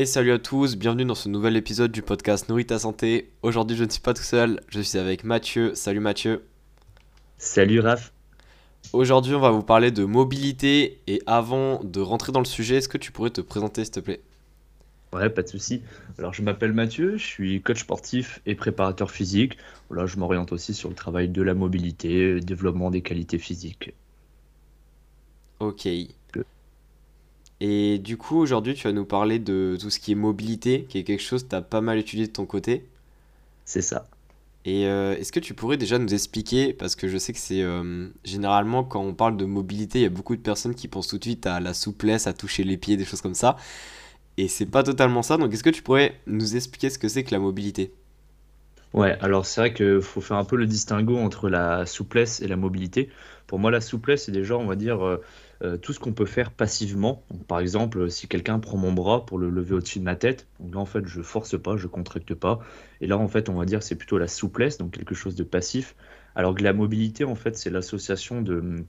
Et salut à tous, bienvenue dans ce nouvel épisode du podcast Nourrit ta santé. Aujourd'hui, je ne suis pas tout seul, je suis avec Mathieu. Salut Mathieu. Salut Raph. Aujourd'hui, on va vous parler de mobilité. Et avant de rentrer dans le sujet, est-ce que tu pourrais te présenter, s'il te plaît? Ouais, pas de souci. Alors, je m'appelle Mathieu, je suis coach sportif et préparateur physique. Voilà, je m'oriente aussi sur le travail de la mobilité, développement des qualités physiques. Ok. Et du coup, aujourd'hui, tu vas nous parler de tout ce qui est mobilité, qui est quelque chose que tu as pas mal étudié de ton côté. C'est ça. Et euh, est-ce que tu pourrais déjà nous expliquer, parce que je sais que c'est euh, généralement quand on parle de mobilité, il y a beaucoup de personnes qui pensent tout de suite à la souplesse, à toucher les pieds, des choses comme ça. Et c'est pas totalement ça. Donc est-ce que tu pourrais nous expliquer ce que c'est que la mobilité? Ouais, alors c'est vrai qu'il faut faire un peu le distinguo entre la souplesse et la mobilité. Pour moi, la souplesse, c'est déjà, on va dire, euh, euh, tout ce qu'on peut faire passivement. par exemple, si quelqu'un prend mon bras pour le lever au-dessus de ma tête, là, en fait, je force pas, je contracte pas. Et là, en fait, on va dire, c'est plutôt la souplesse, donc quelque chose de passif. Alors que la mobilité, en fait, c'est l'association de,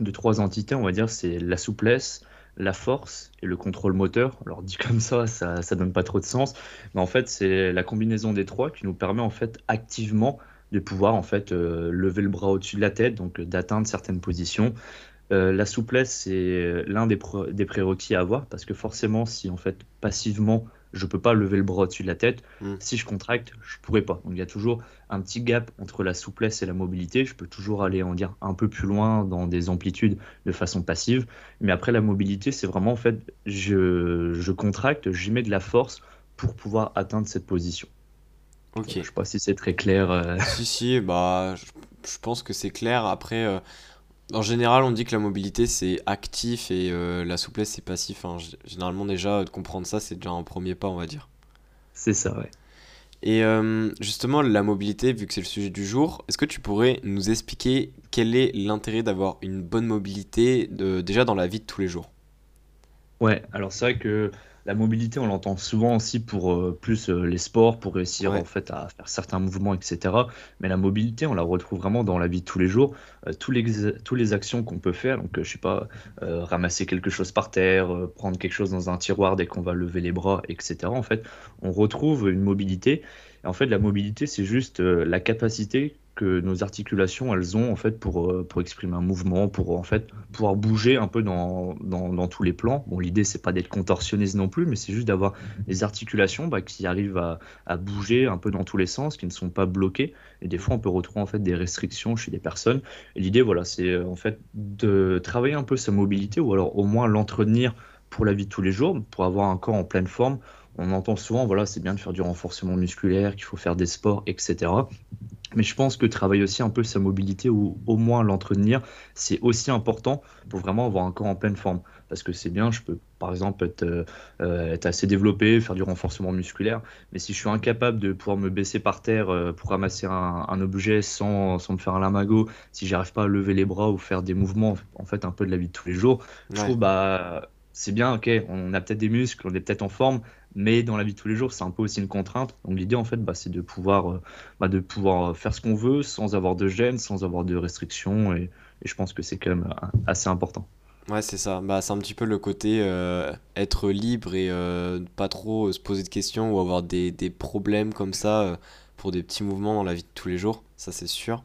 de trois entités, on va dire, c'est la souplesse, la force et le contrôle moteur. Alors dit comme ça, ça, ça donne pas trop de sens, mais en fait c'est la combinaison des trois qui nous permet en fait activement de pouvoir en fait euh, lever le bras au-dessus de la tête, donc d'atteindre certaines positions. Euh, la souplesse c'est l'un des, des prérequis à avoir parce que forcément si en fait passivement je peux pas lever le bras au-dessus de la tête. Hmm. Si je contracte, je pourrais pas. Donc il y a toujours un petit gap entre la souplesse et la mobilité. Je peux toujours aller en dire un peu plus loin dans des amplitudes de façon passive. Mais après la mobilité, c'est vraiment en fait je, je contracte, j'y mets de la force pour pouvoir atteindre cette position. Ok. Je sais pas si c'est très clair. Euh. Si si, bah je, pense que c'est clair. Après. Euh, en général, on dit que la mobilité c'est actif et euh, la souplesse c'est passif. Hein. Généralement, déjà, de comprendre ça, c'est déjà un premier pas, on va dire. C'est ça, ouais. Et euh, justement, la mobilité, vu que c'est le sujet du jour, est-ce que tu pourrais nous expliquer quel est l'intérêt d'avoir une bonne mobilité déjà dans la vie de tous les jours? Ouais, alors c'est vrai que la mobilité, on l'entend souvent aussi pour euh, plus euh, les sports, pour réussir en fait à faire certains mouvements, etc. Mais la mobilité, on la retrouve vraiment dans la vie de tous les jours. Euh, tous, les, tous les actions qu'on peut faire, donc je sais pas, ramasser quelque chose par terre, prendre quelque chose dans un tiroir dès qu'on va lever les bras, etc. En fait, on retrouve une mobilité. Et en fait, la mobilité, c'est juste la capacité que nos articulations elles ont en fait pour, euh, pour exprimer un mouvement, pour en fait pouvoir bouger un peu dans, dans, dans tous les plans. Bon, l'idée c'est pas d'être contorsionniste non plus, mais c'est juste d'avoir des articulations bah, qui arrivent à, à, bouger un peu dans tous les sens, qui ne sont pas bloquées. Et des fois on peut retrouver en fait des restrictions chez des personnes. L'idée voilà, c'est euh, en fait de travailler un peu sa mobilité ou alors au moins l'entretenir pour la vie de tous les jours, pour avoir un corps en pleine forme. On entend souvent, voilà, c'est bien de faire du renforcement musculaire, qu'il faut faire des sports, etc. Mais je pense que travailler aussi un peu sa mobilité ou au moins l'entretenir, c'est aussi important pour vraiment avoir un corps en pleine forme. Parce que c'est bien, je peux par exemple être, euh, euh, être, assez développé, faire du renforcement musculaire, mais si je suis incapable de pouvoir me baisser par terre euh, pour ramasser un, un objet sans, sans, me faire un lamago, si j'arrive pas à lever les bras ou faire des mouvements en fait un peu de la vie de tous les jours, je trouve bah c'est bien, ok, on a peut-être des muscles, on est peut-être en forme, mais dans la vie de tous les jours, c'est un peu aussi une contrainte. Donc l'idée, en fait, bah, c'est de pouvoir, euh, bah, de pouvoir faire ce qu'on veut sans avoir de gêne, sans avoir de restrictions, et, je pense que c'est quand même euh, assez important. Ouais, c'est ça. Bah, c'est un petit peu le côté euh, être libre et pas trop se poser de questions ou avoir des, des problèmes comme ça pour des petits mouvements dans la vie de tous les jours, ça c'est sûr.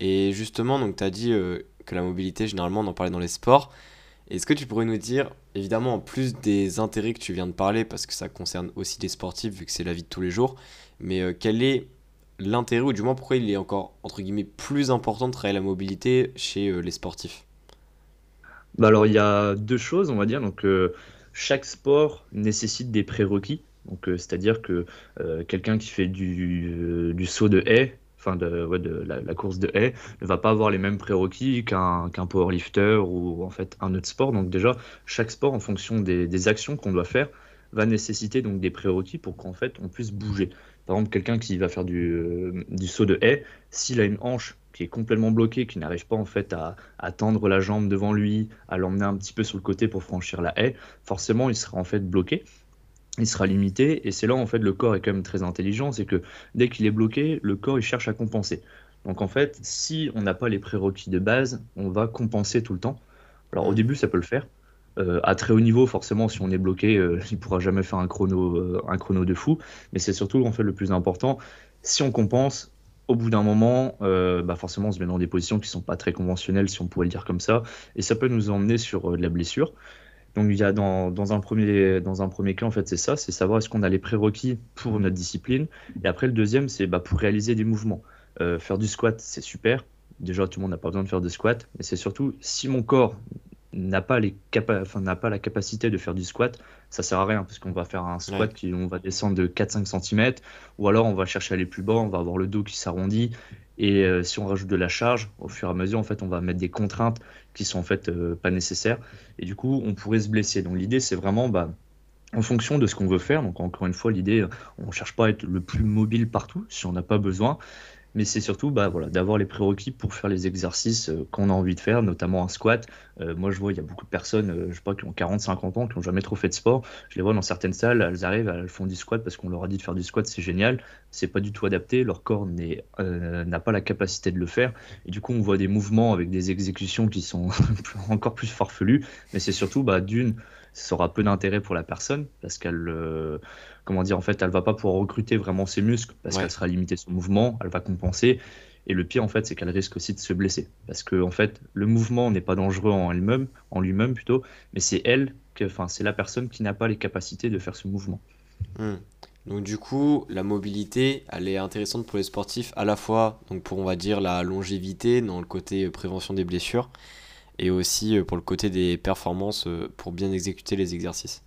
Et justement, tu as dit que la mobilité, généralement, on en parlait dans les sports. Est-ce que tu pourrais nous dire, évidemment, en plus des intérêts que tu viens de parler, parce que ça concerne aussi des sportifs, vu que c'est la vie de tous les jours, mais euh, quel est l'intérêt, ou du moins pourquoi il est encore, entre guillemets, plus important de travailler la mobilité chez euh, les sportifs? Bah Alors, il y a deux choses, on va dire. Donc, euh, chaque sport nécessite des prérequis. C'est-à-dire que quelqu'un qui fait du saut de haie, de, la, course de haie, ne va pas avoir les mêmes prérequis qu'un powerlifter ou en fait un autre sport. Donc déjà, chaque sport, en fonction des, actions qu'on doit faire, va nécessiter donc des prérequis pour qu'en fait on puisse bouger. Par exemple, quelqu'un qui va faire du, euh, du saut de haie, s'il a une hanche qui est complètement bloquée, qui n'arrive pas en fait à, à, tendre la jambe devant lui, à l'emmener un petit peu sur le côté pour franchir la haie, forcément il sera en fait bloqué il sera limité. Et c'est là, en fait, le corps est quand même très intelligent. C'est que dès qu'il est bloqué, le corps, il cherche à compenser. Donc, en fait, si on n'a pas les prérequis de base, on va compenser tout le temps. Alors, au mm. début, ça peut le faire. à très haut niveau, forcément, si on est bloqué, il ne pourra jamais faire un chrono, un chrono de fou. Mais c'est surtout en fait le plus important. Si on compense, au bout d'un moment, bah forcément, on se met dans des positions qui ne sont pas très conventionnelles, si on pourrait le dire comme ça, et ça peut nous emmener sur de la blessure. Donc il y a dans, dans, un premier, dans un premier cas, en fait, c'est ça, c'est savoir est-ce qu'on a les prérequis pour notre discipline. Et après, le deuxième, c'est bah, pour réaliser des mouvements. Euh, faire du squat, c'est super. Déjà, tout le monde n'a pas besoin de faire de squat, mais c'est surtout si mon corps n'a pas, les enfin, n'a pas la capacité de faire du squat, ça sert à rien parce qu'on va faire un squat qui on va descendre de 4-5 cm ou alors on va chercher à aller plus bas, on va avoir le dos qui s'arrondit et euh, si on rajoute de la charge, au fur et à mesure, en fait, on va mettre des contraintes qui sont en fait euh, pas nécessaires. Et du coup, on pourrait se blesser. Donc l'idée, c'est vraiment bah, en fonction de ce qu'on veut faire. Donc encore une fois, l'idée, on ne cherche pas à être le plus mobile partout si on n'a pas besoin mais c'est surtout bah, voilà, d'avoir les prérequis pour faire les exercices euh, qu'on a envie de faire, notamment un squat. Euh, moi, je vois, il y a beaucoup de personnes, euh, je sais pas, qui ont 40, 50 ans, qui n'ont jamais trop fait de sport. Je les vois dans certaines salles, elles arrivent, elles font du squat parce qu'on leur a dit de faire du squat, c'est génial. C'est pas du tout adapté, leur corps n'a pas la capacité de le faire. Et du coup, on voit des mouvements avec des exécutions qui sont encore plus farfelues, mais c'est surtout, bah, d'une, ça aura peu d'intérêt pour la personne parce qu'elle euh, comment dire en fait elle va pas pouvoir recruter vraiment ses muscles parce qu'elle sera limitée son mouvement elle va compenser et le pire en fait c'est qu'elle risque aussi de se blesser parce que en fait le mouvement n'est pas dangereux en elle-même en lui-même plutôt mais c'est elle enfin c'est la personne qui n'a pas les capacités de faire ce mouvement hmm. Donc du coup, la mobilité, elle est intéressante pour les sportifs à la fois donc pour on va dire la longévité dans le côté prévention des blessures et aussi euh, pour le côté des performances euh, pour bien exécuter les exercices.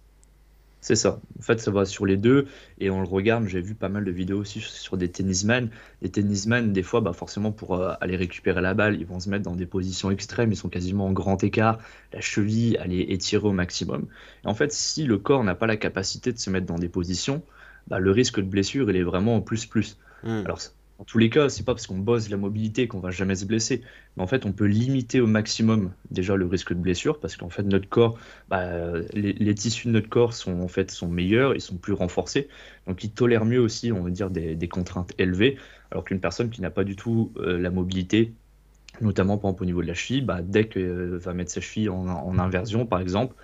C'est ça. En fait, ça va sur les deux. Et on le regarde, j'ai vu pas mal de vidéos aussi sur des tennisman. Les tennisman, des fois, bah forcément, pour euh, aller récupérer la balle, ils vont se mettre dans des positions extrêmes. Ils sont quasiment en grand écart. La cheville, elle est étirée au maximum. Et en fait, si le corps n'a pas la capacité de se mettre dans des positions, bah, le risque de blessure, il est vraiment en plus-plus. Alors, en tous les cas, c'est pas parce qu'on bosse la mobilité qu'on va jamais se blesser. Mais en fait, on peut limiter au maximum déjà le risque de blessure parce qu'en fait, notre corps, bah, les, tissus de notre corps sont en fait sont meilleurs, ils sont plus renforcés, donc ils tolèrent mieux aussi, on va dire, des, contraintes élevées. Alors qu'une personne qui n'a pas du tout euh, la mobilité, notamment par exemple au niveau de la cheville, bah, dès qu'elle euh, va mettre sa cheville en, en inversion, par exemple,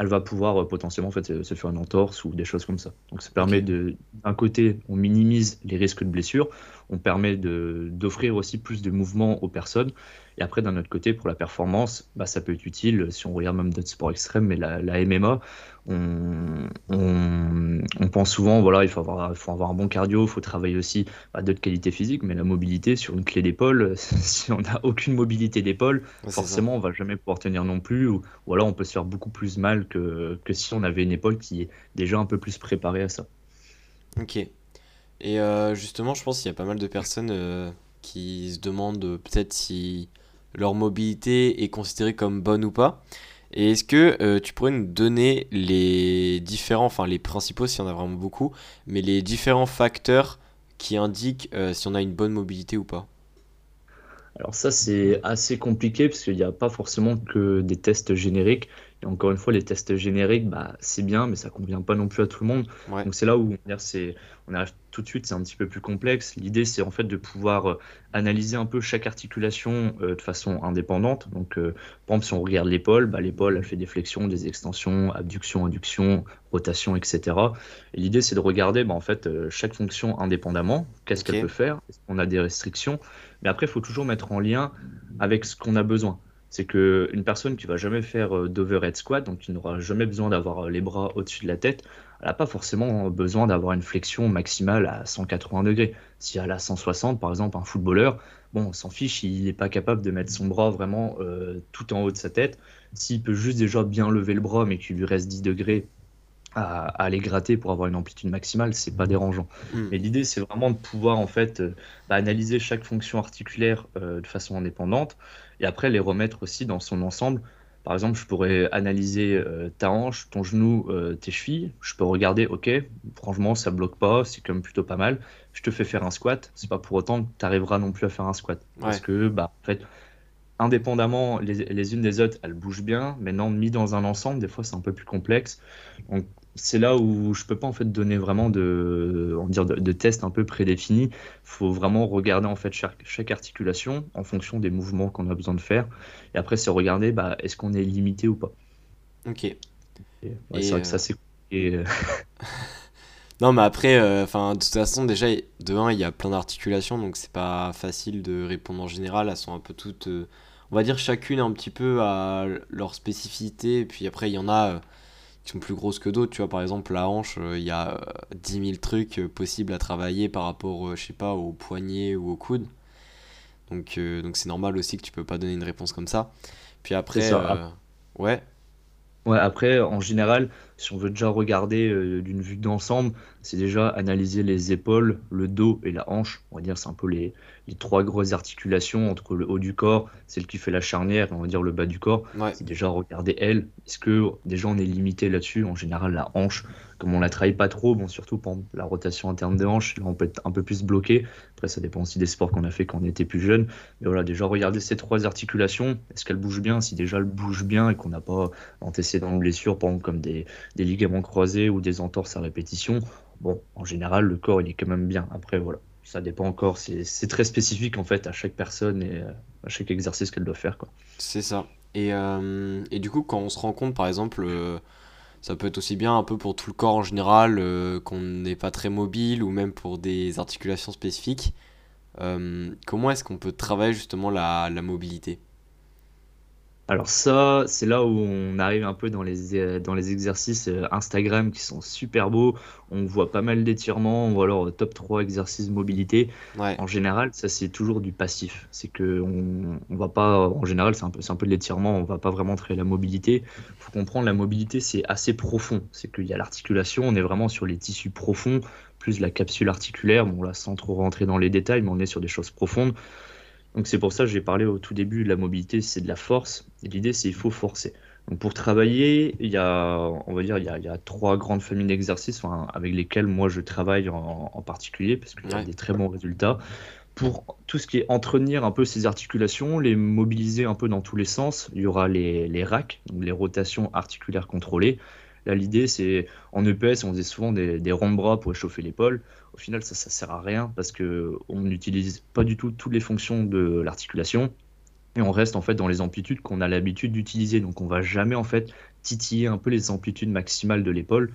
elle va pouvoir euh, potentiellement en fait, se, faire une entorse ou des choses comme ça. Donc ça permet de, d'un côté, on minimise les risques de blessure, on permet d'offrir aussi plus de mouvement aux personnes, et après d'un autre côté, pour la performance, bah, ça peut être utile. Si on regarde même d'autres sports extrêmes, mais la, la MMA, on, on, pense souvent, voilà, il faut avoir, faut avoir un bon cardio, il faut travailler aussi bah, d'autres qualités physiques, mais la mobilité sur une clé d'épaule, si on n'a aucune mobilité d'épaule, forcément, on va jamais pouvoir tenir non plus, ou, ou, alors on peut se faire beaucoup plus mal que, que si on avait une épaule qui est déjà un peu plus préparée à ça. Ok. Et euh, justement, je pense qu'il y a pas mal de personnes euh, qui se demandent peut-être si leur mobilité est considérée comme bonne ou pas. Et est-ce que euh, tu pourrais nous donner les différents, enfin les principaux s'il y en a vraiment beaucoup, mais les différents facteurs qui indiquent euh, si on a une bonne mobilité ou pas? Alors ça c'est assez compliqué parce qu'il n'y a pas forcément que des tests génériques. Et encore une fois, les tests génériques, bah, c'est bien, mais ça ne convient pas non plus à tout le monde. Donc c'est là où on arrive tout de suite, c'est un petit peu plus complexe. L'idée, c'est en fait de pouvoir euh, analyser un peu chaque articulation euh, de façon indépendante. Donc, euh, par exemple, si on regarde l'épaule, bah, l'épaule, elle fait des flexions, des extensions, abduction, induction, rotation, etc. Et l'idée, c'est de regarder bah, en fait chaque fonction indépendamment. Qu'est-ce qu'elle peut faire? Est-ce qu'on a des restrictions? Mais après, il faut toujours mettre en lien avec ce qu'on a besoin c'est qu'une personne qui va jamais faire euh, d'overhead squat, donc qui n'aura jamais besoin d'avoir euh, les bras au-dessus de la tête, elle n'a pas forcément besoin d'avoir une flexion maximale à 180 degrés. Si elle a 160, par exemple, un footballeur, bon, on s'en fiche, il n'est pas capable de mettre son bras vraiment euh, tout en haut de sa tête. S'il peut juste déjà bien lever le bras, mais qu'il lui reste 10 degrés à, aller gratter pour avoir une amplitude maximale, c'est pas dérangeant. Hmm. Mais l'idée, c'est vraiment de pouvoir en fait bah, analyser chaque fonction articulaire de façon indépendante et après les remettre aussi dans son ensemble. Par exemple, je pourrais analyser euh, ta hanche, ton genou, euh, tes chevilles. Je peux regarder, ok, franchement, ça bloque pas, c'est quand même plutôt pas mal. Je te fais faire un squat. C'est pas pour autant que tu arriveras non plus à faire un squat. Parce que, bah, en fait, indépendamment les, les, unes des autres, elles bougent bien. Maintenant, mis dans un ensemble, des fois, c'est un peu plus complexe. Donc, c'est là où je peux pas en fait donner vraiment de, on dire de, tests un peu prédéfinis. Il faut vraiment regarder en fait chaque, articulation en fonction des mouvements qu'on a besoin de faire. Et après, c'est regarder bah, est-ce qu'on est limité ou pas. Ok. Et, c'est vrai que ça, c'est Non, mais après, euh, de toute façon, déjà, de 1, il y a plein d'articulations, donc c'est pas facile de répondre en général. Elles sont un peu toutes, euh, on va dire, chacune un petit peu à leur spécificité. Et puis après, il y en a euh, qui sont plus grosses que d'autres. Tu vois, par exemple, la hanche, il y a 10 000 trucs possibles à travailler par rapport, je sais pas, au poignet ou au coude. Donc, donc c'est normal aussi que tu peux pas donner une réponse comme ça. Puis après, ouais. Ouais, après, en général, si on veut déjà regarder euh, d'une vue d'ensemble, c'est déjà analyser les épaules, le dos et la hanche. On va dire c'est un peu les, les, trois grosses articulations entre le haut du corps, celle qui fait la charnière, et on va dire le bas du corps. C'est déjà regarder elle. Est-ce que déjà on est limité là-dessus? En général, la hanche, comme on la travaille pas trop, bon surtout pour la rotation interne des hanches, là on peut être un peu plus bloqué. Après, ça dépend aussi des sports qu'on a fait quand on était plus jeune. Mais voilà, déjà regarder ces trois articulations. Est-ce qu'elles bougent bien? Si déjà elles bougent bien et qu'on n'a pas antécédent de blessure, par exemple comme des ligaments croisés ou des entorses à répétition, bon, en général, le corps, il est quand même bien. Après, voilà, ça dépend encore. C'est très spécifique, en fait, à chaque personne et euh, à chaque exercice qu'elle doit faire. C'est ça. Et, euh, et, du coup, quand on se rend compte, par exemple, euh, ça peut être aussi bien un peu pour tout le corps en général, qu'on n'est pas très mobile, ou même pour des articulations spécifiques. comment est-ce qu'on peut travailler justement la, la mobilité? Alors ça, c'est là où on arrive un peu dans les, euh, dans les exercices euh, Instagram qui sont super beaux. On voit pas mal d'étirements, on voit alors top 3 exercices mobilité. En général, ça c'est toujours du passif. C'est que on, on va pas, en général, c'est un peu, c'est un peu de l'étirement, on va pas vraiment travailler la mobilité. Il faut comprendre, la mobilité c'est assez profond. C'est qu'il y a l'articulation, on est vraiment sur les tissus profonds, plus la capsule articulaire. Bon là, sans trop rentrer dans les détails, mais on est sur des choses profondes. Donc c'est pour ça que j'ai parlé au tout début de la mobilité, c'est de la force. Et l'idée, c'est qu'il faut forcer. Donc pour travailler, il y a, on va dire, il y a, trois grandes familles d'exercices avec lesquels moi je travaille en, particulier parce qu'il y a des très bons résultats. Pour tout ce qui est entretenir un peu ces articulations, les mobiliser un peu dans tous les sens, il y aura les, les racks, donc les rotations articulaires contrôlées. Là, l'idée, c'est en EPS, on faisait souvent des, des ronds de bras pour échauffer l'épaule. Au final, ça, ça sert à rien parce que on n'utilise pas du tout toutes les fonctions de l'articulation et on reste en fait dans les amplitudes qu'on a l'habitude d'utiliser. Donc, on va jamais en fait titiller un peu les amplitudes maximales de l'épaule.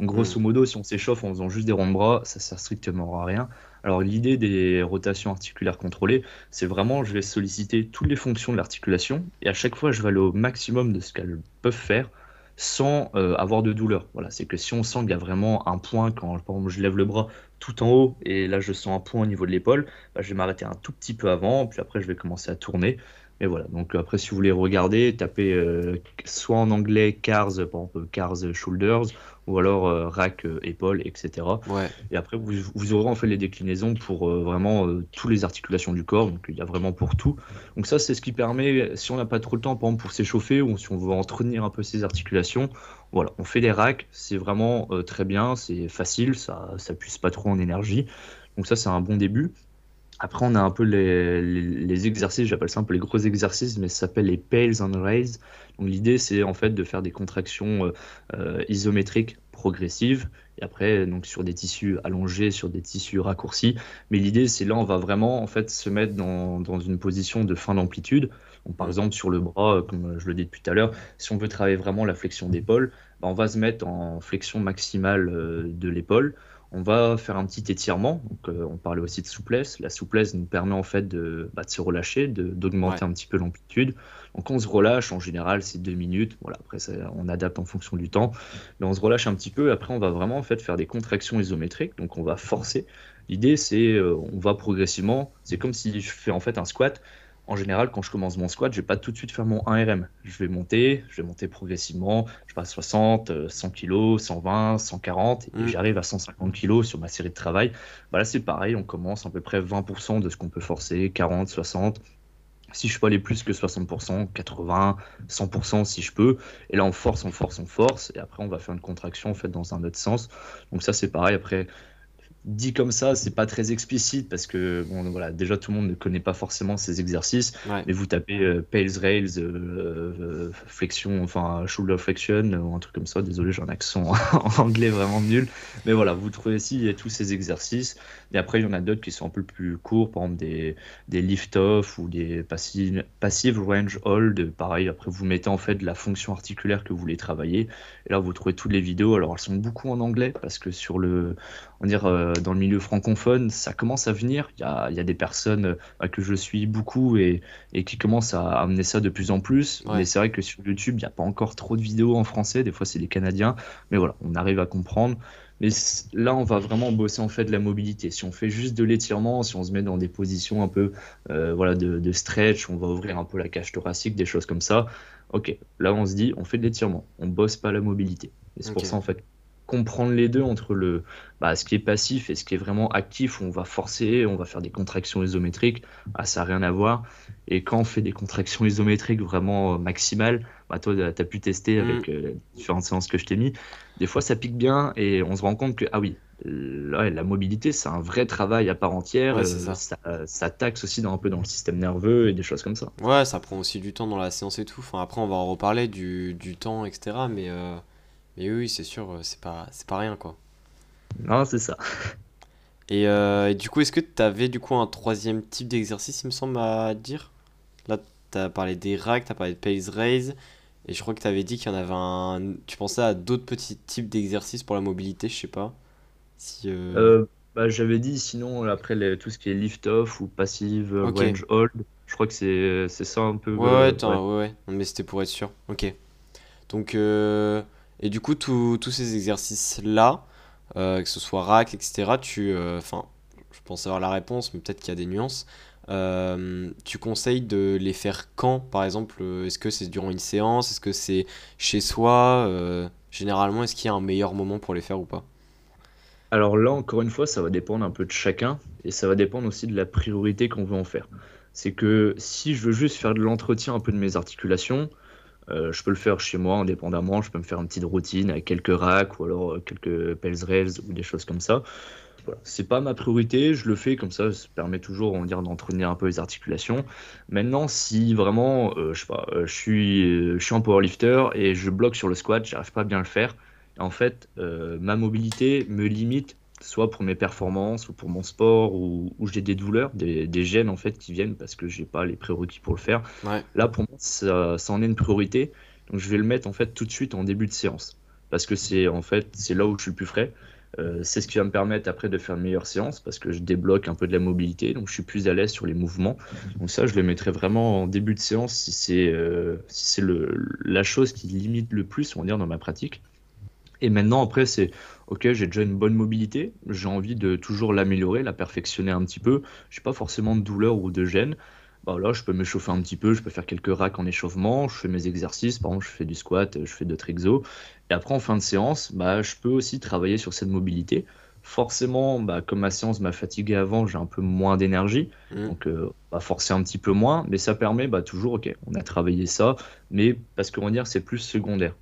Grosso mm. modo, si on s'échauffe en faisant juste des ronds de bras, ça sert strictement à rien. Alors l'idée des rotations articulaires contrôlées, c'est vraiment je vais solliciter toutes les fonctions de l'articulation et à chaque fois je vais aller au maximum de ce qu'elles peuvent faire sans euh, avoir de douleur. Voilà, c'est que si on sent qu'il y a vraiment un point, quand par exemple, je lève le bras tout en haut et là je sens un point au niveau de l'épaule, bah, je vais m'arrêter un tout petit peu avant, puis après je vais commencer à tourner. Et voilà, donc après si vous voulez regarder, tapez euh, soit en anglais CARS, par exemple CARS Shoulders, ou alors euh, rack, euh, épaule, etc. Et après, vous, vous, aurez en fait les déclinaisons pour euh, vraiment toutes les articulations du corps. Donc, il y a vraiment pour tout. Donc, ça, c'est ce qui permet, si on n'a pas trop le temps, par exemple, pour s'échauffer ou si on veut entretenir un peu ses articulations, voilà, on fait des racks. C'est vraiment très bien, c'est facile, ça ne puise pas trop en énergie. Donc, ça, c'est un bon début. Après, on a un peu les, les, exercices, j'appelle ça un peu les gros exercices, mais ça s'appelle les Pales and Raise. Donc l'idée, c'est en fait de faire des contractions euh, euh, isométriques progressives, et après, donc sur des tissus allongés, sur des tissus raccourcis. Mais l'idée, c'est là, on va vraiment en fait se mettre dans, dans une position de fin d'amplitude. par exemple, sur le bras, comme je le dis depuis tout à l'heure, si on veut travailler vraiment la flexion d'épaule, bah, on va se mettre en flexion maximale euh, de l'épaule. On va faire un petit étirement. Donc, euh, on parlait aussi de souplesse. La souplesse nous permet en fait de, bah, se relâcher, d'augmenter un petit peu l'amplitude. Donc, on se relâche. En général, c'est deux minutes. Voilà, après, on adapte en fonction du temps. Mais on se relâche un petit peu. Après, on va vraiment en fait faire des contractions isométriques. Donc, on va forcer. L'idée, c'est euh, on va progressivement. C'est comme si je fais en fait un squat en général, quand je commence mon squat, je vais pas tout de suite faire mon 1RM. Je vais monter, je vais monter progressivement. Je passe 60, 100 kg, 120, 140, et mm. j'arrive à 150 kg sur ma série de travail. Bah là, c'est pareil, on commence à peu près 20% de ce qu'on peut forcer, 40, 60. Si je peux aller plus que 60%, 80, 100% si je peux. Et là, on force, on force, on force. Et après, on va faire une contraction en fait dans un autre sens. Donc ça, c'est pareil. Après, dit comme ça, c'est pas très explicite parce que bon, voilà, déjà tout le monde ne connaît pas forcément ces exercices. Mais vous tapez euh, Pales Rails, euh, euh, flexion, enfin shoulder flexion ou un truc comme ça. Désolé, j'ai un accent en anglais vraiment nul. Mais voilà, vous trouvez ici tous ces exercices. Et après, il y en a d'autres qui sont un peu plus courts, par exemple des, des lift-off ou des passive, passive range hold. Pareil, après, vous mettez en fait la fonction articulaire que vous voulez travailler. Et là, vous trouvez toutes les vidéos. Alors, elles sont beaucoup en anglais parce que sur le, on dire, euh, dans le milieu francophone, ça commence à venir. Il y a, y a des personnes euh, que je suis beaucoup et, et, qui commencent à amener ça de plus en plus. Mais c'est vrai que sur YouTube, il n'y a pas encore trop de vidéos en français. Des fois, c'est des Canadiens. Mais voilà, on arrive à comprendre. Mais là, on va vraiment bosser en fait de la mobilité. Si on fait juste de l'étirement, si on se met dans des positions un peu euh, voilà, de, de, stretch, on va ouvrir un peu la cage thoracique, des choses comme ça. Ok, là on se dit, on fait de l'étirement, on bosse pas la mobilité. Et c'est pour ça en fait comprendre les deux entre le bah, ce qui est passif et ce qui est vraiment actif où on va forcer, on va faire des contractions isométriques, ah, ça n'a rien à voir. Et quand on fait des contractions isométriques vraiment euh, maximales, bah, toi tu as pu tester avec mm. euh, différentes séances que je t'ai mis, des fois ça pique bien et on se rend compte que ah oui, là, la mobilité c'est un vrai travail à part entière, euh, ça. Ça, taxe aussi dans, un peu dans le système nerveux et des choses comme ça. Ouais, ça prend aussi du temps dans la séance et tout. Enfin, après on va en reparler du, du temps, etc. Mais mais oui, c'est sûr, euh, c'est pas, pas rien, quoi. Non, c'est ça. Euh, et, du coup, est-ce que tu avais du coup un troisième type d'exercice, il me semble, à dire? Là, tu as parlé des racks, tu as parlé de pace raise, et je crois que tu avais dit qu'il y en avait un. Tu pensais à d'autres petits types d'exercices pour la mobilité, je sais pas. Si, euh, bah, J'avais dit sinon, après tout ce qui est lift-off ou passive range hold, je crois que c'est ça un peu. Ouais, ouais, ouais. ouais, mais c'était pour être sûr. Ok. Donc. Et du coup, tous ces exercices-là, euh, que ce soit rack, etc., tu, euh, enfin, je pense avoir la réponse, mais peut-être qu'il y a des nuances. Euh, tu conseilles de les faire quand, par exemple Est-ce que c'est durant une séance Est-ce que c'est chez soi Généralement, est-ce qu'il y a un meilleur moment pour les faire ou pas? Alors là, encore une fois, ça va dépendre un peu de chacun et ça va dépendre aussi de la priorité qu'on veut en faire. C'est que si je veux juste faire de l'entretien un peu de mes articulations, euh, je peux le faire chez moi indépendamment. Je peux me faire une petite routine avec quelques racks ou alors euh, quelques pels ou des choses comme ça. Voilà. C'est pas ma priorité, je le fais comme ça, ça permet toujours, on dire, d'entraîner un peu les articulations. Maintenant, si vraiment, euh, je sais pas, je suis, je suis un powerlifter et je bloque sur le squat, j'arrive pas à bien le faire. En fait, ma mobilité me limite soit pour mes performances ou pour mon sport ou, j'ai des douleurs, des, gènes en fait qui viennent parce que j'ai pas les prérequis pour le faire. Là pour moi ça, en est une priorité, donc je vais le mettre en fait tout de suite en début de séance parce que c'est en fait c'est là où je suis le plus frais. Euh, c'est ce qui va me permettre après de faire une meilleure séance parce que je débloque un peu de la mobilité, donc je suis plus à l'aise sur les mouvements. Donc ça, je le mettrai vraiment en début de séance si c'est euh, si la chose qui limite le plus, on va dire, dans ma pratique. Et maintenant, après, c'est ok, j'ai déjà une bonne mobilité, j'ai envie de toujours l'améliorer, la perfectionner un petit peu. Je n'ai pas forcément de douleur ou de gêne. Bah là, je peux m'échauffer un petit peu, je peux faire quelques racks en échauffement, je fais mes exercices, par exemple, je fais du squat, je fais d'autres exos. Et après, en fin de séance, bah, je peux aussi travailler sur cette mobilité. Forcément, bah, comme ma séance m'a fatigué avant, j'ai un peu moins d'énergie, mmh. donc euh, va forcer un petit peu moins, mais ça permet bah, toujours, ok, on a travaillé ça, mais parce qu'on va dire c'est plus secondaire.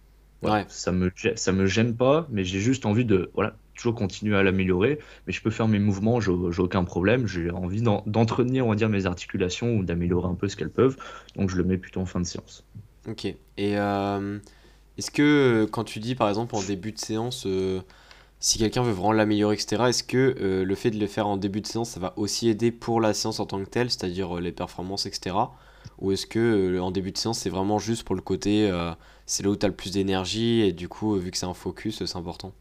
Ça me ça me gêne pas, mais j'ai juste envie de voilà toujours continuer à l'améliorer. Mais je peux faire mes mouvements, j'ai aucun problème. J'ai envie d'entretenir on va dire mes articulations ou d'améliorer un peu ce qu'elles peuvent. Donc je le mets plutôt en fin de séance. Ok. Et euh, est-ce que quand tu dis par exemple en début de séance, euh, si quelqu'un veut vraiment l'améliorer, etc., est-ce que euh, le fait de le faire en début de séance, ça va aussi aider pour la séance en tant que telle, c'est-à-dire les performances, etc. Ou est-ce que en début de séance, c'est vraiment juste pour le côté c'est là où tu as le plus d'énergie et du coup, vu que c'est un focus, c'est important?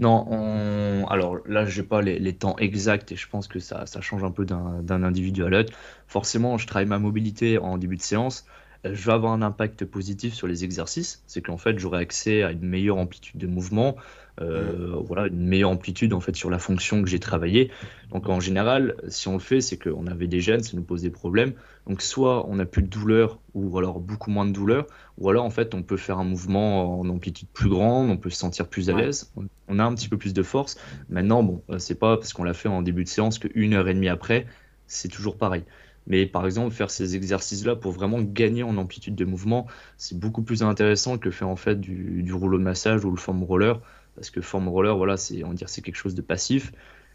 Non, alors là, je n'ai pas les, temps exacts et je pense que ça, ça change un peu d'un individu à l'autre. Forcément, je travaille ma mobilité en début de séance. Euh, je vais avoir un impact positif sur les exercices. C'est qu'en fait, j'aurai accès à une meilleure amplitude de mouvement, euh, voilà, une meilleure amplitude en fait sur la fonction que j'ai travaillée. Donc en général, si on le fait, c'est qu'on avait des gènes, ça nous pose des problèmes. Donc soit on n'a plus de douleur ou alors beaucoup moins de douleur, ou alors en fait on peut faire un mouvement en amplitude plus grande, on peut se sentir plus à l'aise, on a un petit peu plus de force. Maintenant, bon, euh, c'est pas parce qu'on l'a fait en début de séance qu'une heure et demie après, c'est toujours pareil. Mais par exemple, faire ces exercices-là pour vraiment gagner en amplitude de mouvement, c'est beaucoup plus intéressant que faire en fait du, du rouleau de massage ou le foam roller parce que form roller, voilà, c'est, on dire, c'est quelque chose de passif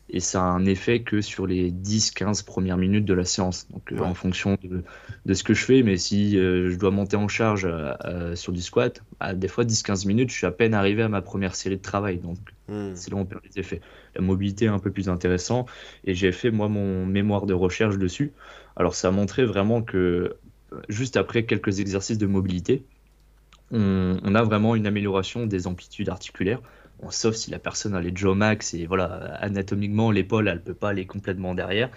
et ça a un effet que sur les 10-15 premières minutes de la séance. Donc euh, en fonction de, de, ce que je fais, mais si euh, je dois monter en charge euh, sur du squat, à des fois 10-15 minutes, je suis à peine arrivé à ma première série de travail. Donc Hmm. C'est là où on perd les effets. La mobilité est un peu plus intéressant et j'ai fait moi mon mémoire de recherche dessus. Alors ça a montré vraiment que juste après quelques exercices de mobilité, on, a vraiment une amélioration des amplitudes articulaires. Sauf si la personne a les jaw max et voilà, anatomiquement, l'épaule, elle peut pas aller complètement derrière.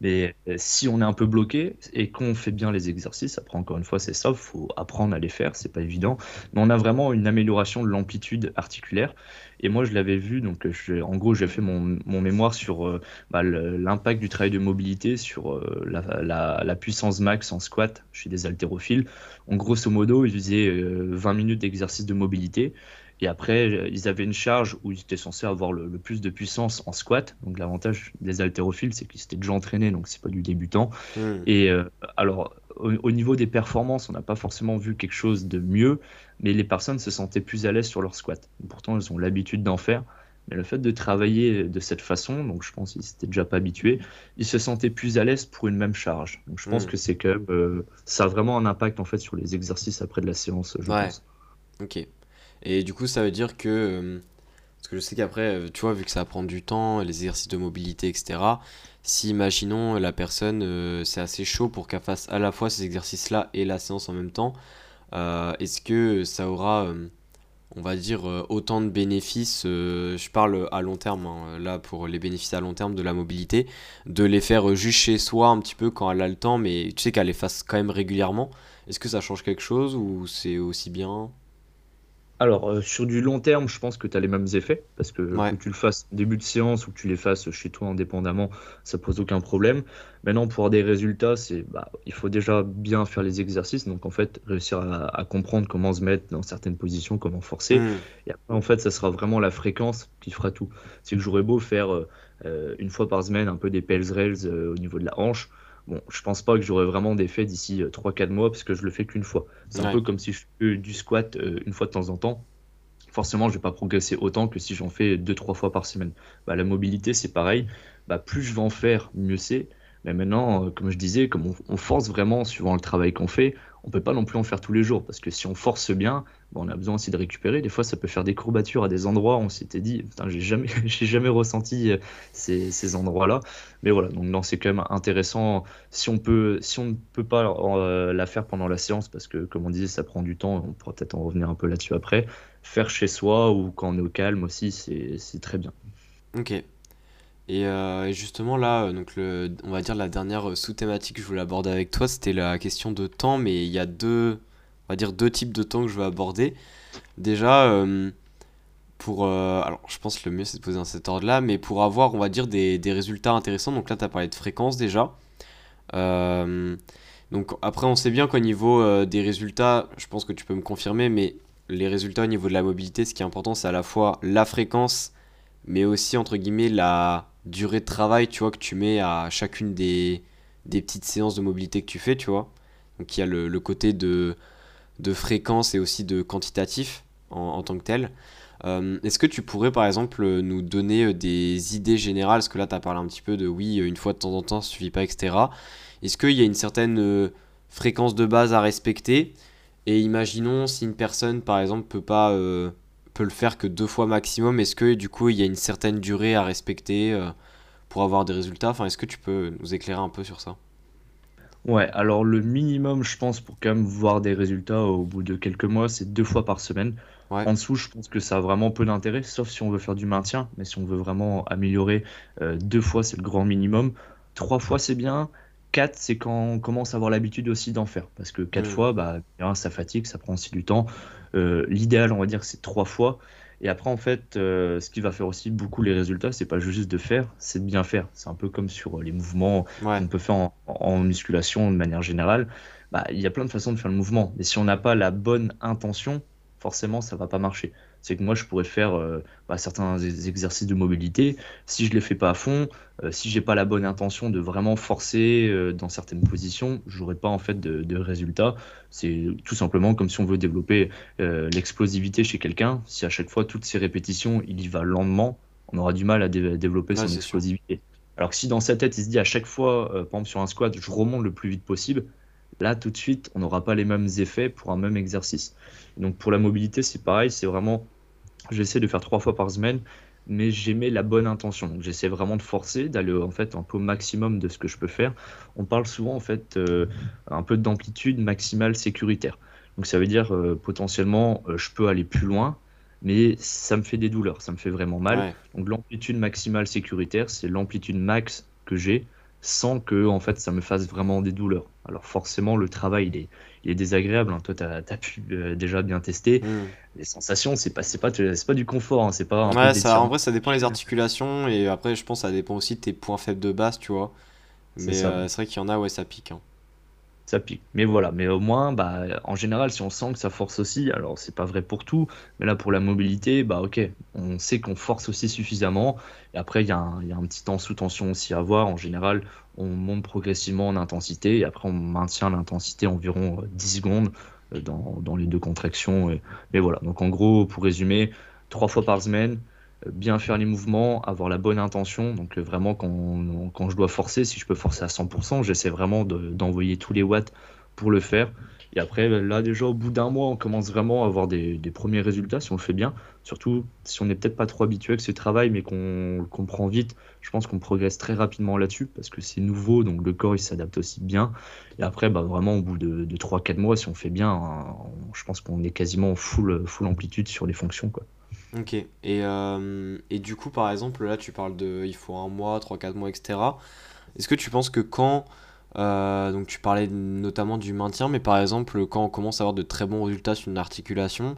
Mais euh, si on est un peu bloqué et qu'on fait bien les exercices, après encore une fois, c'est ça, faut apprendre à les faire, c'est pas évident. Mais on a vraiment une amélioration de l'amplitude articulaire. Et moi, je l'avais vu, donc en gros, j'ai fait mon, mémoire sur euh, bah, l'impact du travail de mobilité sur euh, la, puissance max en squat chez des haltérophiles. En grosso modo, ils faisaient 20 euh, minutes d'exercice de mobilité. Et après, ils avaient une charge où ils étaient censés avoir le, plus de puissance en squat. Donc l'avantage des haltérophiles, c'est qu'ils étaient déjà entraînés, donc c'est pas du débutant. Hmm. Et alors, au, niveau des performances, on n'a pas forcément vu quelque chose de mieux, mais les personnes se sentaient plus à l'aise sur leur squat. Pourtant, elles ont l'habitude d'en faire. Mais le fait de travailler de cette façon, donc je pense qu'ils s'étaient déjà pas habitués, ils se sentaient plus à l'aise pour une même charge. Donc je pense hmm. que c'est quand même, euh, ça a vraiment un impact en fait sur les exercices après de la séance, je ouais. Ok. Et du coup, ça veut dire que, euh, parce que je sais qu'après, euh, tu vois, vu que ça prend du temps, les exercices de mobilité, etc. Si imaginons la personne, c'est assez chaud pour qu'elle fasse à la fois ces exercices-là et la séance en même temps, euh, est-ce que ça aura, euh, on va dire, euh, autant de bénéfices Je parle à long terme, hein, là, pour les bénéfices à long terme de la mobilité, de les faire juste chez soi un petit peu quand elle a le temps, mais tu sais qu'elle les fasse quand même régulièrement. Est-ce que ça change quelque chose ou c'est aussi bien? Alors, euh, sur du long terme, je pense que tu as les mêmes effets, parce que que tu le fasses début de séance ou que tu les fasses chez toi indépendamment, ça pose aucun problème. Maintenant, pour avoir des résultats, c'est, bah, il faut déjà bien faire les exercices, donc en fait, réussir à, comprendre comment se mettre dans certaines positions, comment forcer. Hmm. Et après, en fait, ça sera vraiment la fréquence qui fera tout. C'est que j'aurais beau faire euh, euh, une fois par semaine un peu des pels rails au niveau de la hanche. Bon, je pense pas que j'aurai vraiment d'effet d'ici 3-4 euh, mois parce que je le fais qu'une fois. C'est un peu comme si je fais du squat euh, une fois de temps en temps. Forcément, je vais pas progresser autant que si j'en fais 2-3 fois par semaine. Bah, la mobilité, c'est pareil. Bah, plus je vais en faire, mieux c'est. Mais maintenant, euh, comme je disais, comme on, force vraiment suivant le travail qu'on fait, on peut pas non plus en faire tous les jours parce que si on force bien, on a besoin aussi de récupérer. Des fois, ça peut faire des courbatures à des endroits où on s'était dit, j'ai jamais, jamais ressenti euh, ces, ces endroits-là. Mais voilà, donc non, c'est quand même intéressant. Si on peut, si on ne peut pas euh, la faire pendant la séance, parce que comme on disait, ça prend du temps, on pourra peut-être en revenir un peu là-dessus après. Faire chez soi ou quand on est au calme aussi, c'est très bien. Ok. Et euh, justement là, donc le, on va dire la dernière sous-thématique que je voulais aborder avec toi, c'était la question de temps, mais il y a deux, on va dire deux types de temps que je veux aborder. Déjà, euh, pour. Euh, alors, je pense que le mieux c'est de poser dans cet ordre-là, mais pour avoir, on va dire, des, des résultats intéressants. Donc là, tu as parlé de fréquence déjà. Euh, donc après, on sait bien qu'au niveau des résultats, je pense que tu peux me confirmer, mais les résultats au niveau de la mobilité, ce qui est important, c'est à la fois la fréquence, mais aussi, entre guillemets, la durée de travail, tu vois, que tu mets à chacune des, petites séances de mobilité que tu fais, tu vois. Donc il y a le, côté de fréquence et aussi de quantitatif en, tant que tel. Euh, est-ce que tu pourrais par exemple nous donner euh, des idées générales? Parce que là, tu as parlé un petit peu de oui, une fois de temps en temps, ça suffit pas, etc. Est-ce qu'il y a une certaine euh, fréquence de base à respecter? Et imaginons si une personne, par exemple, peut pas peut le faire que deux fois maximum, est-ce que du coup il y a une certaine durée à respecter pour avoir des résultats? Enfin, est-ce que tu peux nous éclairer un peu sur ça? Ouais, alors le minimum, je pense, pour quand même voir des résultats au bout de quelques mois, c'est deux fois par semaine. En dessous, je pense que ça a vraiment peu d'intérêt, sauf si on veut faire du maintien. Mais si on veut vraiment améliorer, euh, deux fois, c'est le grand minimum. Trois fois, c'est bien. Quatre, c'est quand on commence à avoir l'habitude aussi d'en faire. Parce que quatre mm. fois, bah, ça fatigue, ça prend aussi du temps. Euh, l'idéal, on va dire, c'est trois fois. Et après, en fait, euh, ce qui va faire aussi beaucoup les résultats, c'est pas juste de faire, c'est de bien faire. C'est un peu comme sur les mouvements qu'on peut faire en, musculation de manière générale. Bah, il y a plein de façons de faire le mouvement. Mais si on n'a pas la bonne intention, forcément, ça va pas marcher c'est que moi je pourrais faire euh, bah, certains exercices de mobilité. Si je les fais pas à fond, euh, si j'ai pas la bonne intention de vraiment forcer euh, dans certaines positions, j'aurai pas en fait de, de résultats. C'est tout simplement comme si on veut développer l'explosivité chez quelqu'un. Si à chaque fois toutes ces répétitions il y va lentement, on aura du mal à développer son explosivité. Alors que si dans sa tête il se dit à chaque fois, par exemple sur un squat, je remonte le plus vite possible, là tout de suite on n'aura pas les mêmes effets pour un même exercice. Donc pour la mobilité, c'est pareil, c'est vraiment, j'essaie de faire trois fois par semaine, mais j'aimais la bonne intention. Donc j'essaie vraiment de forcer, d'aller en fait un peu au maximum de ce que je peux faire. On parle souvent en fait euh, un peu d'amplitude maximale sécuritaire. Donc ça veut dire euh, potentiellement euh, je peux aller plus loin, mais ça me fait des douleurs, ça me fait vraiment mal. Donc l'amplitude maximale sécuritaire, c'est l'amplitude max que j'ai sans que en fait ça me fasse vraiment des douleurs. Alors forcément le travail il est, il est désagréable. Hein. Toi tu as, pu euh, déjà bien tester. Hmm. Les sensations c'est pas c'est pas c'est pas du confort. Hein. C'est pas. ouais, ça, en vrai ça dépend des articulations et après je pense ça dépend aussi de tes points faibles de base, tu vois. Mais c'est vrai qu'il y en a ouais ça pique. Hein ça pique. Mais voilà, mais au moins, bah, en général, si on sent que ça force aussi, alors c'est pas vrai pour tout, mais là pour la mobilité, bah ok, on sait qu'on force aussi suffisamment. Et après, il y, a un petit temps sous tension aussi à voir. En général, on monte progressivement en intensité et après on maintient l'intensité environ 10 euh, secondes euh, dans, les deux contractions. Et, voilà, donc en gros, pour résumer, trois fois par semaine, bien faire les mouvements, avoir la bonne intention. Donc euh, vraiment quand, quand je dois forcer, si je peux forcer à 100%, j'essaie vraiment d'envoyer tous les watts pour le faire. Et après, là déjà au bout d'un mois, on commence vraiment à avoir des, premiers résultats si on le fait bien. Surtout si on n'est peut-être pas trop habitué avec ce travail, mais qu'on comprend vite, je pense qu'on progresse très rapidement là-dessus parce que c'est nouveau, donc le corps il s'adapte aussi bien. Et après, bah, vraiment au bout de, de 3-4 mois, si on fait bien, je pense qu'on est quasiment full, full amplitude sur les fonctions. Quoi. Ok. Et, euh, et du coup, par exemple, là, tu parles de il faut un mois, 3-4 mois, etc. Est-ce que tu penses que quand. Euh, donc, tu parlais notamment du maintien, mais par exemple, quand on commence à avoir de très bons résultats sur une articulation,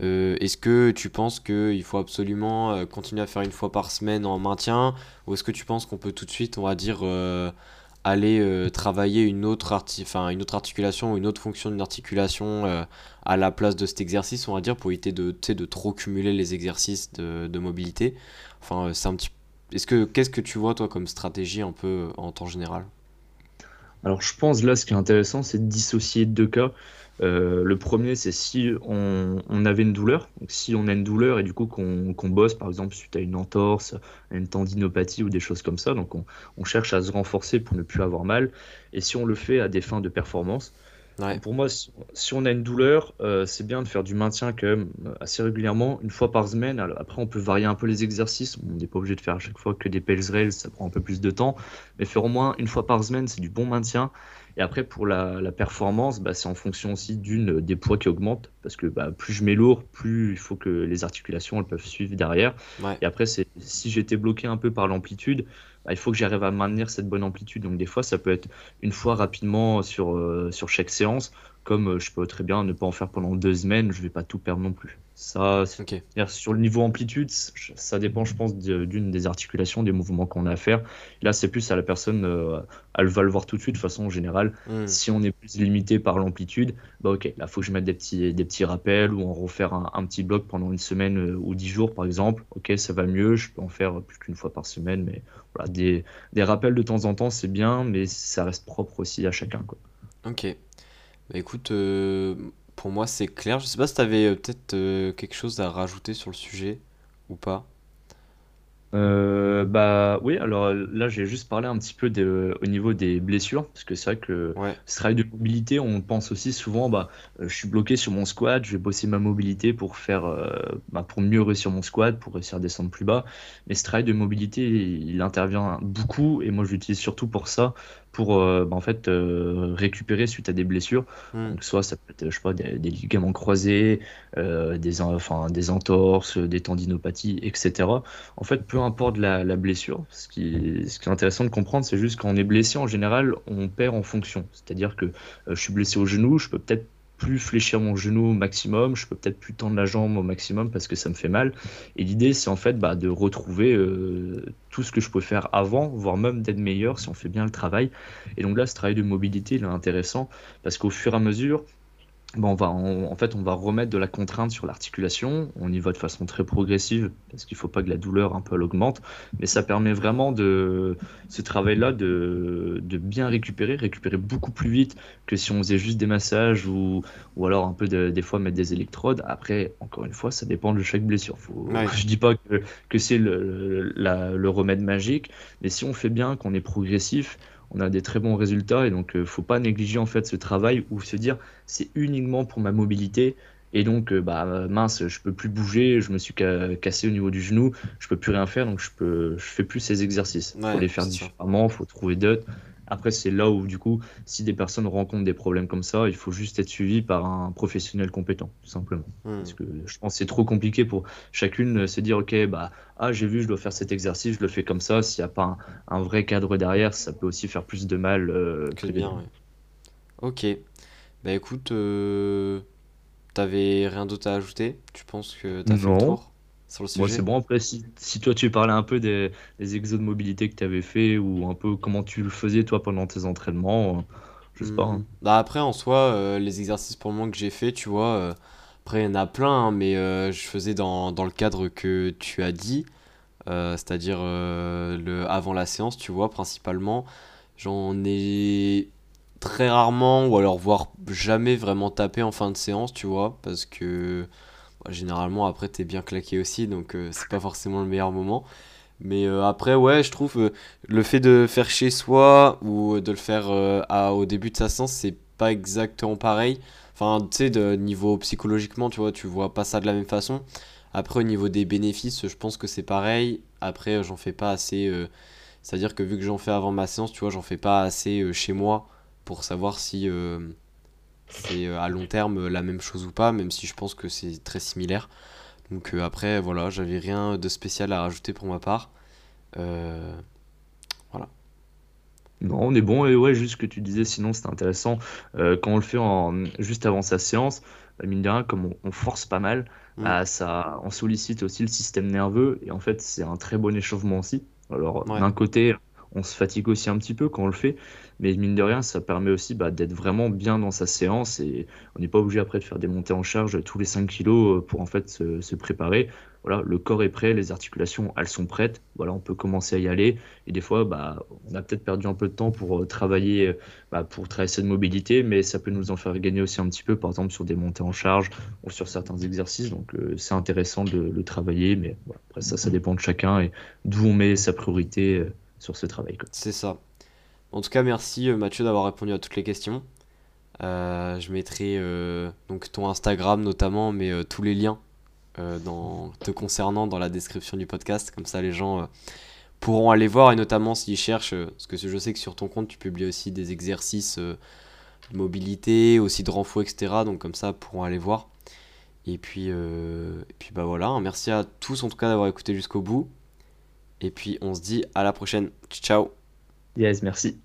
euh, est-ce que tu penses qu'il faut absolument continuer à faire une fois par semaine en maintien Ou est-ce que tu penses qu'on peut tout de suite, on va dire, aller euh, travailler une autre, enfin, une autre articulation ou une autre fonction d'une articulation euh, à la place de cet exercice, on va dire, pour éviter de, de trop cumuler les exercices de, de mobilité. Enfin, euh, c'est un petit... Est-ce que, qu'est-ce que tu vois, toi, comme stratégie un peu en temps général? Alors, je pense, là, ce qui est intéressant, c'est de dissocier deux cas. Euh, le premier, c'est si on, avait une douleur. Donc, si on a une douleur et du coup qu'on bosse, par exemple, suite à une entorse, une tendinopathie ou des choses comme ça, donc on, cherche à se renforcer pour ne plus avoir mal. Et si on le fait à des fins de performance, pour moi, si, on a une douleur, euh, c'est bien de faire du maintien quand même assez régulièrement, une fois par semaine. après, on peut varier un peu les exercices. On n'est pas obligé de faire à chaque fois que des pels rails, ça prend un peu plus de temps. Mais faire au moins une fois par semaine, c'est du bon maintien. Et après, pour la, performance, bah, c'est en fonction aussi d'une des poids qui augmentent. Parce que bah, plus je mets lourd, plus il faut que les articulations elles peuvent suivre derrière. Et après, si j'étais bloqué un peu par l'amplitude, bah, il faut que j'arrive à maintenir cette bonne amplitude. Donc des fois, ça peut être une fois rapidement sur, euh, sur chaque séance, comme euh, je peux très bien ne pas en faire pendant deux semaines, je vais pas tout perdre non plus. Ça, sur le niveau amplitude, ça dépend, je pense, d'une des articulations, des mouvements qu'on a à faire. Là, c'est plus à la personne, euh, elle va le voir tout de suite, de façon générale. Hmm. Si on est plus limité par l'amplitude, bah ok, là, faut que je mette des petits, des petits rappels ou en refaire un, petit bloc pendant une semaine euh, ou dix jours, par exemple. Ok, ça va mieux, je peux en faire plus qu'une fois par semaine, mais voilà, des, des rappels de temps en temps, c'est bien, mais ça reste propre aussi à chacun. Quoi. Ok. Bah écoute, euh, pour moi, c'est clair. Je sais pas si tu avais euh, peut-être euh, quelque chose à rajouter sur le sujet ou pas. Euh, bah oui, alors là j'ai juste parlé un petit peu au niveau des blessures, parce que c'est vrai que ce travail de mobilité, on pense aussi souvent, bah, je suis bloqué sur mon squat, je vais bosser ma mobilité pour faire, bah, pour mieux réussir mon squat, pour réussir à descendre plus bas. Mais ce travail de mobilité, il intervient beaucoup, et moi je l'utilise surtout pour ça, pour euh, bah, en fait euh, récupérer suite à des blessures. Hmm. Donc soit ça peut être je sais pas des, ligaments croisés, euh, des enfin des entorses, des tendinopathies, etc. En fait, peu importe la, la blessure, ce qui, ce qui est intéressant de comprendre, c'est juste quand on est blessé en général, on perd en fonction. C'est-à-dire que je suis blessé au genou, je peux peut-être plus fléchir mon genou au maximum, je peux peut-être plus tendre la jambe au maximum parce que ça me fait mal. Et l'idée, c'est en fait bah, de retrouver euh, tout ce que je peux faire avant, voire même d'être meilleur si on fait bien le travail. Et donc là, ce travail de mobilité, il est intéressant parce qu'au fur et à mesure, Bon, on va, en fait, on va remettre de la contrainte sur l'articulation. On y va de façon très progressive parce qu'il ne faut pas que la douleur un peu augmente. Mais ça permet vraiment de ce travail-là de, de, bien récupérer, récupérer beaucoup plus vite que si on faisait juste des massages ou, ou alors un peu des fois mettre des électrodes. Après, encore une fois, ça dépend de chaque blessure. Faut, Je dis pas que, que c'est le, le remède magique, mais si on fait bien, qu'on est progressif, on a des très bons résultats et donc ne euh, faut pas négliger en fait ce travail ou se dire c'est uniquement pour ma mobilité Et donc, bah mince, je peux plus bouger, je me suis cassé au niveau du genou, je peux plus rien faire, donc je peux, je fais plus ces exercices. Il faut les faire différemment, il faut trouver d'autres. Après, c'est là où, du coup, si des personnes rencontrent des problèmes comme ça, il faut juste être suivi par un professionnel compétent, tout simplement. Hmm. Parce que je pense que c'est trop compliqué pour chacune de se dire, OK, bah, ah, j'ai vu, je dois faire cet exercice, je le fais comme ça. S'il n'y a pas un, vrai cadre derrière, ça peut aussi faire plus de mal euh, que, bien. bien. Ok. Bah écoute, euh, t'avais rien d'autre à ajouter? Tu penses que t'as fait le tour? Moi, c'est bon. Après, si, toi, tu parlais un peu des, des exos de mobilité que tu avais fait ou un peu comment tu le faisais, toi, pendant tes entraînements, euh, je sais pas. Hein. Hmm. Bah, après, en soi, euh, les exercices pour le moment que j'ai fait, tu vois, euh, après, il y en a plein, hein, mais je faisais dans, dans, le cadre que tu as dit, c'est-à-dire le avant la séance, tu vois, principalement. J'en ai très rarement, ou alors voire jamais vraiment tapé en fin de séance, tu vois, parce que généralement après t'es bien claqué aussi donc euh, c'est pas forcément le meilleur moment. Mais euh, après ouais je trouve euh, le fait de faire chez soi ou de le faire au début de sa séance c'est pas exactement pareil. Enfin tu sais niveau psychologiquement tu vois tu vois pas ça de la même façon. Après au niveau des bénéfices je pense que c'est pareil. Après j'en fais pas assez c'est à dire que vu que j'en fais avant ma séance tu vois j'en fais pas assez chez moi pour savoir si c'est euh, à long terme la même chose ou pas, même si je pense que c'est très similaire. Donc euh, après, voilà, j'avais rien de spécial à rajouter pour ma part. Euh, voilà. Non, on est bon. Et ouais, juste ce que tu disais, sinon c'était intéressant. quand on le fait en, juste avant sa séance, bah, mine de rien, comme on, force pas mal, mm. bah, ça, on sollicite aussi le système nerveux. Et en fait, c'est un très bon échauffement aussi. Alors, d'un côté, on se fatigue aussi un petit peu quand on le fait, mais mine de rien, ça permet aussi bah, d'être vraiment bien dans sa séance et on n'est pas obligé après de faire des montées en charge tous les 5 kilos euh, pour en fait se, préparer. Voilà, le corps est prêt, les articulations, elles sont prêtes. Voilà, on peut commencer à y aller. Et des fois, bah, on a peut-être perdu un peu de temps pour euh, travailler, euh, bah, pour travailler cette mobilité, mais ça peut nous en faire gagner aussi un petit peu, par exemple sur des montées en charge ou sur certains exercices. Donc, c'est intéressant de le travailler, mais après ça, ça dépend de chacun et d'où on met sa priorité sur ce travail. C'est ça. En tout cas, merci euh, Mathieu d'avoir répondu à toutes les questions. Euh, je mettrai euh, donc ton Instagram notamment, mais tous les liens te concernant dans la description du podcast. Comme ça, les gens pourront aller voir et notamment s'ils cherchent, parce que je sais que sur ton compte, tu publies aussi des exercices de mobilité, aussi de renfort, etc. Donc comme ça, pourront aller voir. Et puis, et puis bah voilà, merci à tous en tout cas d'avoir écouté jusqu'au bout. Et puis on se dit à la prochaine. Ciao. Yes, merci.